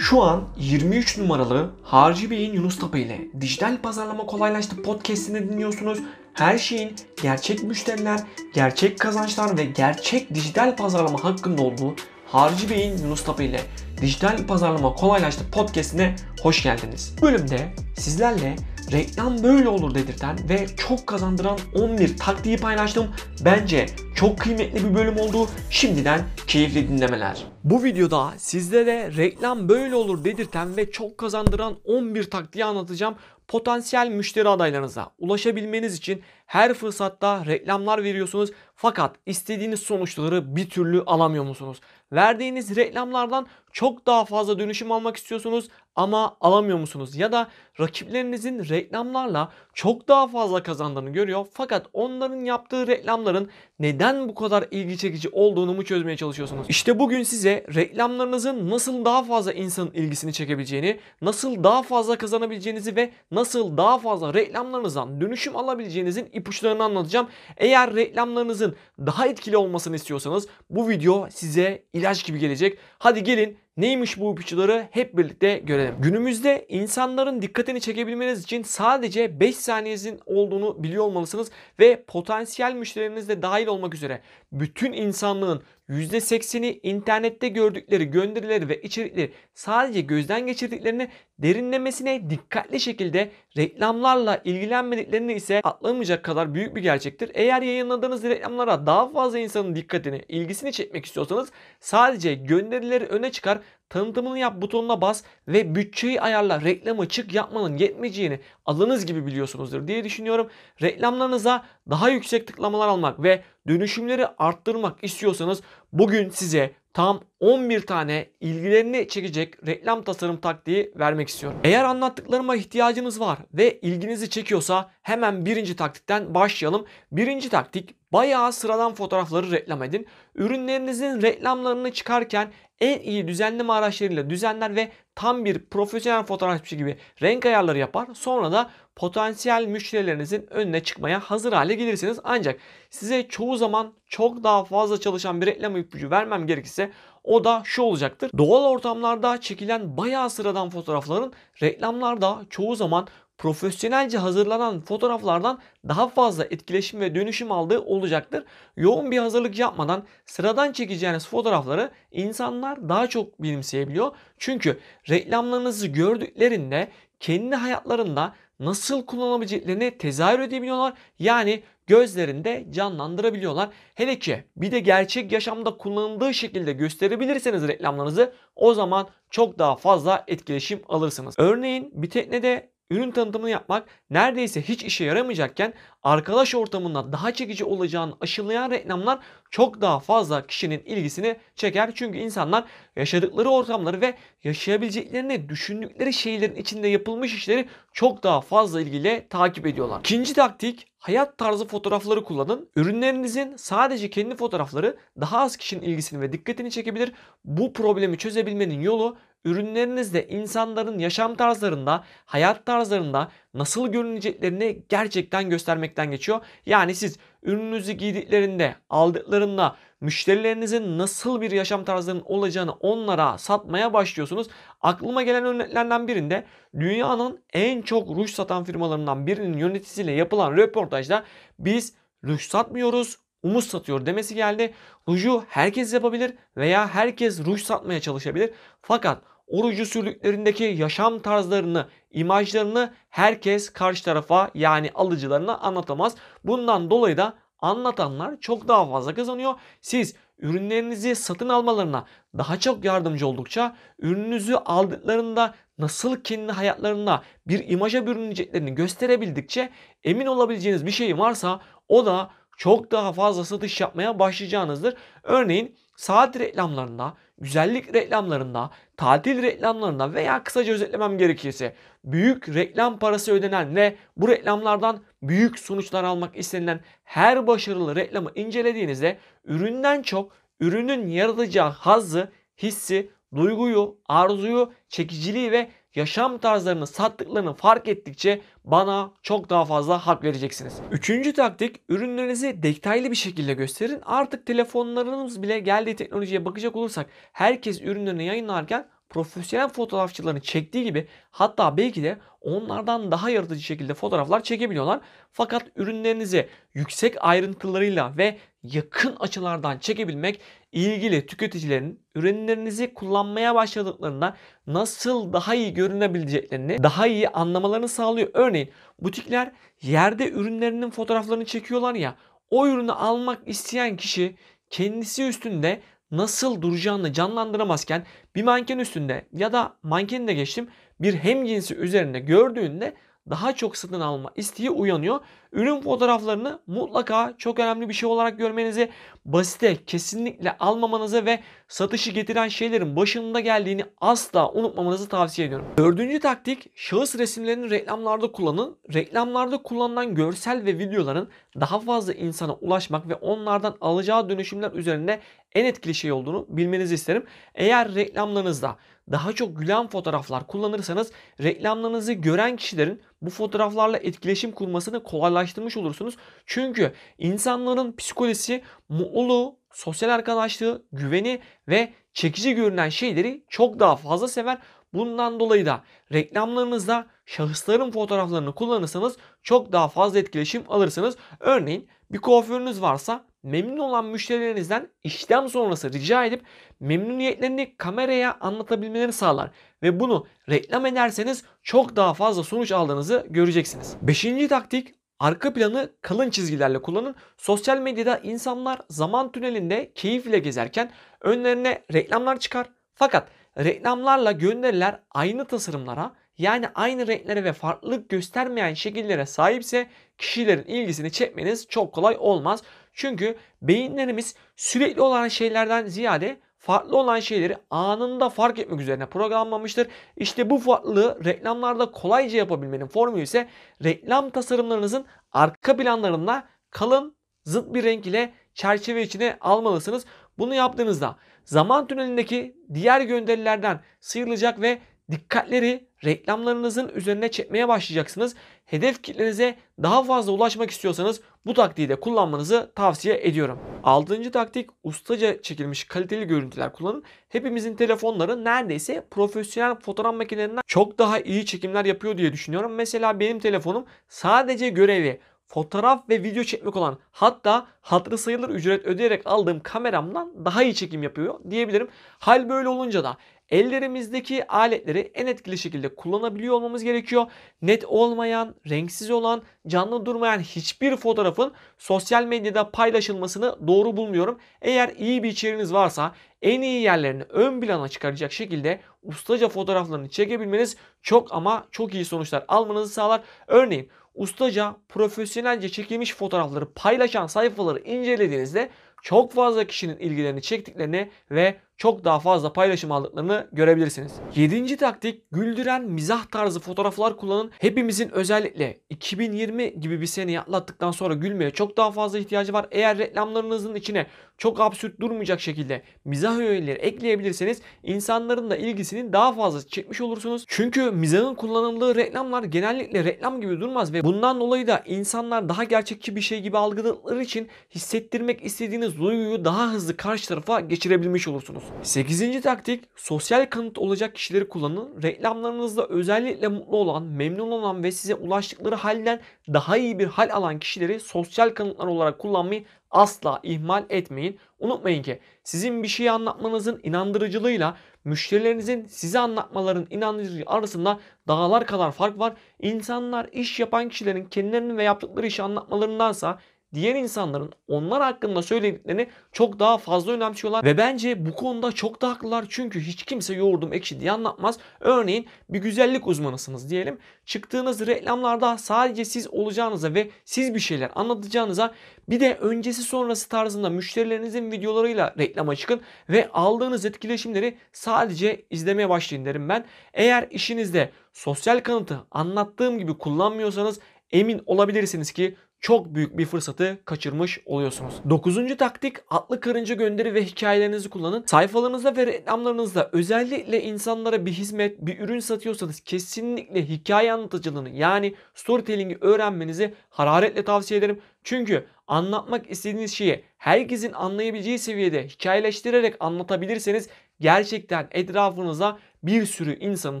Şu an 23 numaralı Harcı Bey'in Yunus Tapa ile Dijital Pazarlama Kolaylaştı podcastini dinliyorsunuz. Her şeyin gerçek müşteriler, gerçek kazançlar ve gerçek dijital pazarlama hakkında olduğu Harcı Bey'in Yunus Tapa ile Dijital Pazarlama Kolaylaştı podcastine hoş geldiniz. Bu bölümde sizlerle reklam böyle olur dedirten ve çok kazandıran 11 taktiği paylaştım. Bence çok kıymetli bir bölüm oldu. Şimdiden keyifli dinlemeler. Bu videoda sizlere reklam böyle olur dedirten ve çok kazandıran 11 taktiği anlatacağım. Potansiyel müşteri adaylarınıza ulaşabilmeniz için her fırsatta reklamlar veriyorsunuz fakat istediğiniz sonuçları bir türlü alamıyor musunuz? Verdiğiniz reklamlardan çok daha fazla dönüşüm almak istiyorsunuz ama alamıyor musunuz? Ya da rakiplerinizin reklamlarla çok daha fazla kazandığını görüyor fakat onların yaptığı reklamların neden bu kadar ilgi çekici olduğunu mu çözmeye çalışıyorsunuz? İşte bugün size reklamlarınızın nasıl daha fazla insanın ilgisini çekebileceğini, nasıl daha fazla kazanabileceğinizi ve nasıl daha fazla reklamlarınızdan dönüşüm alabileceğinizin ipuçlarını anlatacağım. Eğer reklamlarınızın daha etkili olmasını istiyorsanız bu video size ilaç gibi gelecek. Hadi gelin Neymiş bu ipuçları hep birlikte görelim. Günümüzde insanların dikkatini çekebilmeniz için sadece 5 saniyenizin olduğunu biliyor olmalısınız ve potansiyel müşterileriniz dahil olmak üzere bütün insanlığın %80'i internette gördükleri gönderileri ve içerikleri sadece gözden geçirdiklerini derinlemesine dikkatli şekilde reklamlarla ilgilenmediklerini ise atlamayacak kadar büyük bir gerçektir. Eğer yayınladığınız reklamlara daha fazla insanın dikkatini, ilgisini çekmek istiyorsanız sadece gönderileri öne çıkar, tanıtımını yap butonuna bas ve bütçeyi ayarla reklamı çık yapmanın yetmeyeceğini alınız gibi biliyorsunuzdur diye düşünüyorum. Reklamlarınıza daha yüksek tıklamalar almak ve dönüşümleri arttırmak istiyorsanız bugün size tam 11 tane ilgilerini çekecek reklam tasarım taktiği vermek istiyorum. Eğer anlattıklarıma ihtiyacınız var ve ilginizi çekiyorsa hemen birinci taktikten başlayalım. Birinci taktik bayağı sıradan fotoğrafları reklam edin. Ürünlerinizin reklamlarını çıkarken en iyi düzenleme araçlarıyla düzenler ve tam bir profesyonel fotoğrafçı gibi renk ayarları yapar. Sonra da potansiyel müşterilerinizin önüne çıkmaya hazır hale gelirsiniz. Ancak size çoğu zaman çok daha fazla çalışan bir reklam ipucu vermem gerekirse o da şu olacaktır. Doğal ortamlarda çekilen bayağı sıradan fotoğrafların reklamlarda çoğu zaman profesyonelce hazırlanan fotoğraflardan daha fazla etkileşim ve dönüşüm aldığı olacaktır. Yoğun bir hazırlık yapmadan sıradan çekeceğiniz fotoğrafları insanlar daha çok benimseyebiliyor. Çünkü reklamlarınızı gördüklerinde kendi hayatlarında nasıl kullanabileceklerini tezahür edebiliyorlar. Yani gözlerinde canlandırabiliyorlar. Hele ki bir de gerçek yaşamda kullanıldığı şekilde gösterebilirseniz reklamlarınızı o zaman çok daha fazla etkileşim alırsınız. Örneğin bir teknede ürün tanıtımını yapmak neredeyse hiç işe yaramayacakken arkadaş ortamında daha çekici olacağını aşılayan reklamlar çok daha fazla kişinin ilgisini çeker. Çünkü insanlar yaşadıkları ortamları ve yaşayabileceklerini düşündükleri şeylerin içinde yapılmış işleri çok daha fazla ilgiyle takip ediyorlar. İkinci taktik hayat tarzı fotoğrafları kullanın. Ürünlerinizin sadece kendi fotoğrafları daha az kişinin ilgisini ve dikkatini çekebilir. Bu problemi çözebilmenin yolu ürünlerinizde insanların yaşam tarzlarında, hayat tarzlarında nasıl görüneceklerini gerçekten göstermekten geçiyor. Yani siz ürününüzü giydiklerinde, aldıklarında müşterilerinizin nasıl bir yaşam tarzının olacağını onlara satmaya başlıyorsunuz. Aklıma gelen örneklerden birinde dünyanın en çok ruj satan firmalarından birinin yöneticisiyle yapılan röportajda biz ruj satmıyoruz, umut satıyor demesi geldi. Ruju herkes yapabilir veya herkes ruj satmaya çalışabilir. Fakat orucu sürdüklerindeki yaşam tarzlarını, imajlarını herkes karşı tarafa yani alıcılarına anlatamaz. Bundan dolayı da anlatanlar çok daha fazla kazanıyor. Siz ürünlerinizi satın almalarına daha çok yardımcı oldukça ürününüzü aldıklarında nasıl kendi hayatlarına bir imaja bürüneceklerini gösterebildikçe emin olabileceğiniz bir şey varsa o da çok daha fazla satış yapmaya başlayacağınızdır. Örneğin saat reklamlarında, güzellik reklamlarında, tatil reklamlarında veya kısaca özetlemem gerekirse büyük reklam parası ödenen ve bu reklamlardan büyük sonuçlar almak istenilen her başarılı reklamı incelediğinizde üründen çok ürünün yaratacağı hazzı, hissi, duyguyu, arzuyu, çekiciliği ve yaşam tarzlarını sattıklarını fark ettikçe bana çok daha fazla hak vereceksiniz. Üçüncü taktik ürünlerinizi detaylı bir şekilde gösterin. Artık telefonlarımız bile geldiği teknolojiye bakacak olursak herkes ürünlerini yayınlarken profesyonel fotoğrafçıların çektiği gibi hatta belki de onlardan daha yaratıcı şekilde fotoğraflar çekebiliyorlar. Fakat ürünlerinizi yüksek ayrıntılarıyla ve yakın açılardan çekebilmek ilgili tüketicilerin ürünlerinizi kullanmaya başladıklarında nasıl daha iyi görünebileceklerini daha iyi anlamalarını sağlıyor. Örneğin butikler yerde ürünlerinin fotoğraflarını çekiyorlar ya o ürünü almak isteyen kişi kendisi üstünde nasıl duracağını canlandıramazken bir manken üstünde ya da mankeni de geçtim bir hem cinsi üzerinde gördüğünde daha çok satın alma isteği uyanıyor. Ürün fotoğraflarını mutlaka çok önemli bir şey olarak görmenizi, basite kesinlikle almamanızı ve satışı getiren şeylerin başında geldiğini asla unutmamanızı tavsiye ediyorum. Dördüncü taktik şahıs resimlerini reklamlarda kullanın. Reklamlarda kullanılan görsel ve videoların daha fazla insana ulaşmak ve onlardan alacağı dönüşümler üzerinde en etkili şey olduğunu bilmenizi isterim. Eğer reklamlarınızda daha çok gülen fotoğraflar kullanırsanız reklamlarınızı gören kişilerin bu fotoğraflarla etkileşim kurmasını kolaylaştırmış olursunuz. Çünkü insanların psikolojisi mutluluğu, sosyal arkadaşlığı, güveni ve çekici görünen şeyleri çok daha fazla sever. Bundan dolayı da reklamlarınızda şahısların fotoğraflarını kullanırsanız çok daha fazla etkileşim alırsınız. Örneğin bir kuaförünüz varsa memnun olan müşterilerinizden işlem sonrası rica edip memnuniyetlerini kameraya anlatabilmelerini sağlar. Ve bunu reklam ederseniz çok daha fazla sonuç aldığınızı göreceksiniz. Beşinci taktik Arka planı kalın çizgilerle kullanın. Sosyal medyada insanlar zaman tünelinde keyifle gezerken önlerine reklamlar çıkar. Fakat reklamlarla gönderiler aynı tasarımlara yani aynı renklere ve farklılık göstermeyen şekillere sahipse kişilerin ilgisini çekmeniz çok kolay olmaz. Çünkü beyinlerimiz sürekli olan şeylerden ziyade farklı olan şeyleri anında fark etmek üzerine programlanmıştır. İşte bu farklılığı reklamlarda kolayca yapabilmenin formülü ise reklam tasarımlarınızın arka planlarında kalın zıt bir renk ile çerçeve içine almalısınız. Bunu yaptığınızda zaman tünelindeki diğer gönderilerden sıyrılacak ve dikkatleri reklamlarınızın üzerine çekmeye başlayacaksınız. Hedef kitlenize daha fazla ulaşmak istiyorsanız bu taktiği de kullanmanızı tavsiye ediyorum. Altıncı taktik ustaca çekilmiş kaliteli görüntüler kullanın. Hepimizin telefonları neredeyse profesyonel fotoğraf makinelerinden çok daha iyi çekimler yapıyor diye düşünüyorum. Mesela benim telefonum sadece görevi fotoğraf ve video çekmek olan hatta hatırı sayılır ücret ödeyerek aldığım kameramdan daha iyi çekim yapıyor diyebilirim. Hal böyle olunca da ellerimizdeki aletleri en etkili şekilde kullanabiliyor olmamız gerekiyor. Net olmayan, renksiz olan, canlı durmayan hiçbir fotoğrafın sosyal medyada paylaşılmasını doğru bulmuyorum. Eğer iyi bir içeriğiniz varsa en iyi yerlerini ön plana çıkaracak şekilde ustaca fotoğraflarını çekebilmeniz çok ama çok iyi sonuçlar almanızı sağlar. Örneğin ustaca, profesyonelce çekilmiş fotoğrafları paylaşan sayfaları incelediğinizde çok fazla kişinin ilgilerini çektiklerini ve çok daha fazla paylaşım aldıklarını görebilirsiniz. Yedinci taktik güldüren mizah tarzı fotoğraflar kullanın. Hepimizin özellikle 2020 gibi bir seneyi atlattıktan sonra gülmeye çok daha fazla ihtiyacı var. Eğer reklamlarınızın içine çok absürt durmayacak şekilde mizah öğeleri ekleyebilirseniz insanların da ilgisini daha fazla çekmiş olursunuz. Çünkü mizahın kullanıldığı reklamlar genellikle reklam gibi durmaz ve bundan dolayı da insanlar daha gerçekçi bir şey gibi algıladıkları için hissettirmek istediğiniz duyguyu daha hızlı karşı tarafa geçirebilmiş olursunuz. 8. taktik sosyal kanıt olacak kişileri kullanın. Reklamlarınızda özellikle mutlu olan, memnun olan ve size ulaştıkları halden daha iyi bir hal alan kişileri sosyal kanıtlar olarak kullanmayı asla ihmal etmeyin. Unutmayın ki sizin bir şeyi anlatmanızın inandırıcılığıyla müşterilerinizin size anlatmaların inandırıcılığı arasında dağlar kadar fark var. İnsanlar iş yapan kişilerin kendilerini ve yaptıkları işi anlatmalarındansa diğer insanların onlar hakkında söylediklerini çok daha fazla önemsiyorlar ve bence bu konuda çok da haklılar çünkü hiç kimse yoğurdum ekşi diye anlatmaz. Örneğin bir güzellik uzmanısınız diyelim. Çıktığınız reklamlarda sadece siz olacağınıza ve siz bir şeyler anlatacağınıza bir de öncesi sonrası tarzında müşterilerinizin videolarıyla reklama çıkın ve aldığınız etkileşimleri sadece izlemeye başlayın derim ben. Eğer işinizde sosyal kanıtı anlattığım gibi kullanmıyorsanız emin olabilirsiniz ki çok büyük bir fırsatı kaçırmış oluyorsunuz. Dokuzuncu taktik atlı karınca gönderi ve hikayelerinizi kullanın. Sayfalarınızda ve reklamlarınızda özellikle insanlara bir hizmet, bir ürün satıyorsanız kesinlikle hikaye anlatıcılığını yani storytelling'i öğrenmenizi hararetle tavsiye ederim. Çünkü anlatmak istediğiniz şeyi herkesin anlayabileceği seviyede hikayeleştirerek anlatabilirseniz gerçekten etrafınıza bir sürü insanın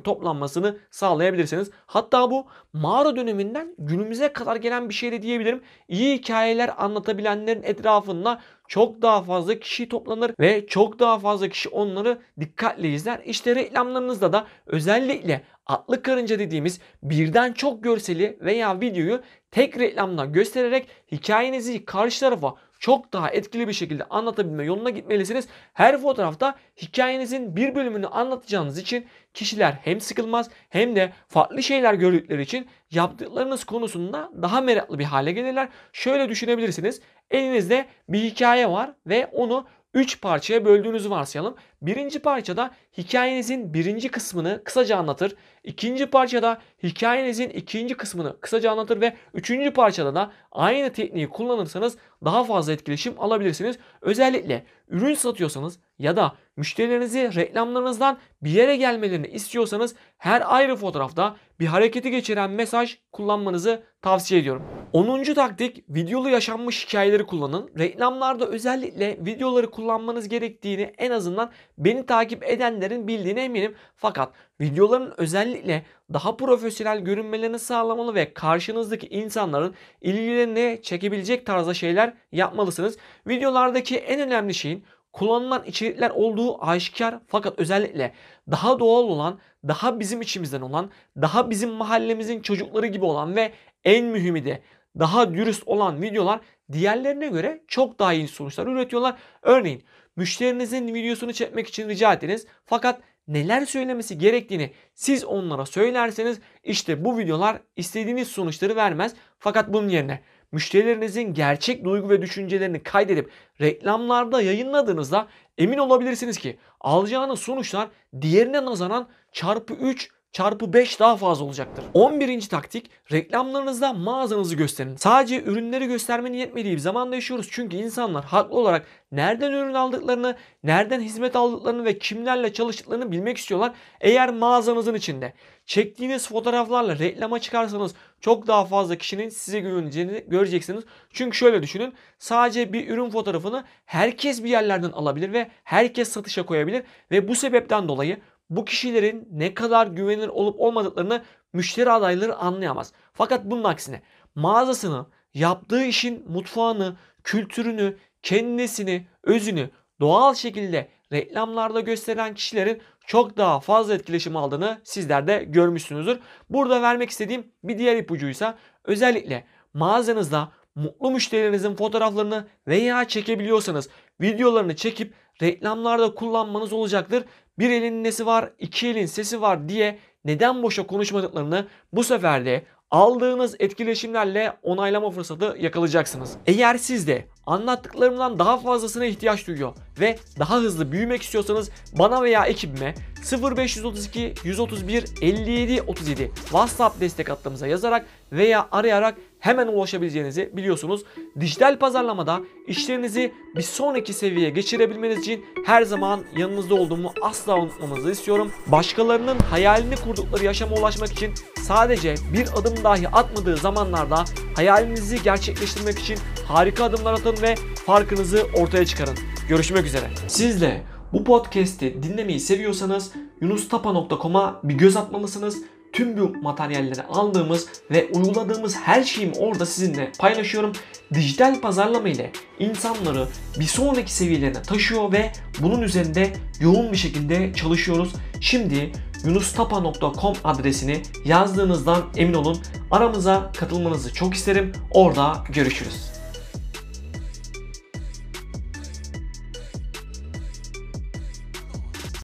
toplanmasını sağlayabilirsiniz. Hatta bu mağara döneminden günümüze kadar gelen bir şey de diyebilirim. İyi hikayeler anlatabilenlerin etrafında çok daha fazla kişi toplanır ve çok daha fazla kişi onları dikkatle izler. İşte reklamlarınızda da özellikle atlı karınca dediğimiz birden çok görseli veya videoyu tek reklamla göstererek hikayenizi karşı tarafa çok daha etkili bir şekilde anlatabilme yoluna gitmelisiniz. Her fotoğrafta hikayenizin bir bölümünü anlatacağınız için kişiler hem sıkılmaz hem de farklı şeyler gördükleri için yaptıklarınız konusunda daha meraklı bir hale gelirler. Şöyle düşünebilirsiniz. Elinizde bir hikaye var ve onu 3 parçaya böldüğünüzü varsayalım. Birinci parçada hikayenizin birinci kısmını kısaca anlatır. İkinci parçada hikayenizin ikinci kısmını kısaca anlatır ve üçüncü parçada da aynı tekniği kullanırsanız daha fazla etkileşim alabilirsiniz. Özellikle ürün satıyorsanız ya da müşterilerinizi reklamlarınızdan bir yere gelmelerini istiyorsanız her ayrı fotoğrafta bir hareketi geçiren mesaj kullanmanızı tavsiye ediyorum. 10. taktik videolu yaşanmış hikayeleri kullanın. Reklamlarda özellikle videoları kullanmanız gerektiğini en azından beni takip edenlerin bildiğine eminim. Fakat videoların özellikle daha profesyonel görünmelerini sağlamalı ve karşınızdaki insanların ilgilerini çekebilecek tarzda şeyler yapmalısınız. Videolardaki en önemli şeyin kullanılan içerikler olduğu aşikar fakat özellikle daha doğal olan, daha bizim içimizden olan, daha bizim mahallemizin çocukları gibi olan ve en mühimi de daha dürüst olan videolar diğerlerine göre çok daha iyi sonuçlar üretiyorlar. Örneğin müşterinizin videosunu çekmek için rica ettiniz fakat neler söylemesi gerektiğini siz onlara söylerseniz işte bu videolar istediğiniz sonuçları vermez. Fakat bunun yerine müşterilerinizin gerçek duygu ve düşüncelerini kaydedip reklamlarda yayınladığınızda emin olabilirsiniz ki alacağınız sonuçlar diğerine nazaran çarpı 3 çarpı 5 daha fazla olacaktır. 11. taktik reklamlarınızda mağazanızı gösterin. Sadece ürünleri göstermenin yetmediği bir zamanda yaşıyoruz. Çünkü insanlar haklı olarak nereden ürün aldıklarını, nereden hizmet aldıklarını ve kimlerle çalıştıklarını bilmek istiyorlar. Eğer mağazanızın içinde çektiğiniz fotoğraflarla reklama çıkarsanız çok daha fazla kişinin size güveneceğini göreceksiniz. Çünkü şöyle düşünün sadece bir ürün fotoğrafını herkes bir yerlerden alabilir ve herkes satışa koyabilir ve bu sebepten dolayı bu kişilerin ne kadar güvenilir olup olmadıklarını müşteri adayları anlayamaz. Fakat bunun aksine mağazasını, yaptığı işin mutfağını, kültürünü, kendisini, özünü doğal şekilde reklamlarda gösteren kişilerin çok daha fazla etkileşim aldığını sizler de görmüşsünüzdür. Burada vermek istediğim bir diğer ipucuysa özellikle mağazanızda mutlu müşterilerinizin fotoğraflarını veya çekebiliyorsanız videolarını çekip reklamlarda kullanmanız olacaktır. Bir elin nesi var, iki elin sesi var diye neden boşa konuşmadıklarını bu sefer de aldığınız etkileşimlerle onaylama fırsatı yakalayacaksınız. Eğer siz de anlattıklarımdan daha fazlasına ihtiyaç duyuyor ve daha hızlı büyümek istiyorsanız bana veya ekibime 0532 131 57 37 WhatsApp destek hattımıza yazarak veya arayarak hemen ulaşabileceğinizi biliyorsunuz. Dijital pazarlamada işlerinizi bir sonraki seviyeye geçirebilmeniz için her zaman yanınızda olduğumu asla unutmamanızı istiyorum. Başkalarının hayalini kurdukları yaşama ulaşmak için sadece bir adım dahi atmadığı zamanlarda hayalinizi gerçekleştirmek için harika adımlar atın ve farkınızı ortaya çıkarın. Görüşmek üzere. Siz de bu podcast'i dinlemeyi seviyorsanız yunustapa.com'a bir göz atmalısınız. Tüm bu materyalleri aldığımız ve uyguladığımız her şeyimi orada sizinle paylaşıyorum. Dijital pazarlama ile insanları bir sonraki seviyelerine taşıyor ve bunun üzerinde yoğun bir şekilde çalışıyoruz. Şimdi yunustapa.com adresini yazdığınızdan emin olun. Aramıza katılmanızı çok isterim. Orada görüşürüz.